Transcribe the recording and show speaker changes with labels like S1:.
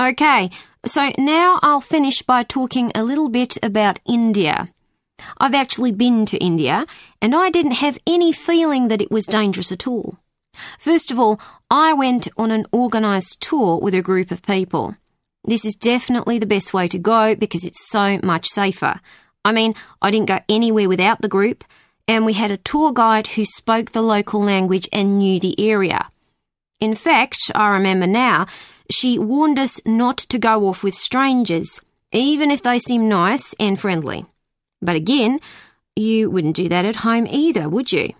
S1: Okay, so now I'll finish by talking a little bit about India. I've actually been to India, and I didn't have any feeling that it was dangerous at all. First of all, I went on an organised tour with a group of people. This is definitely the best way to go because it's so much safer. I mean, I didn't go anywhere without the group, and we had a tour guide who spoke the local language and knew the area. In fact, I remember now, she warned us not to go off with strangers, even if they seem nice and friendly. But again, you wouldn't do that at home either, would you?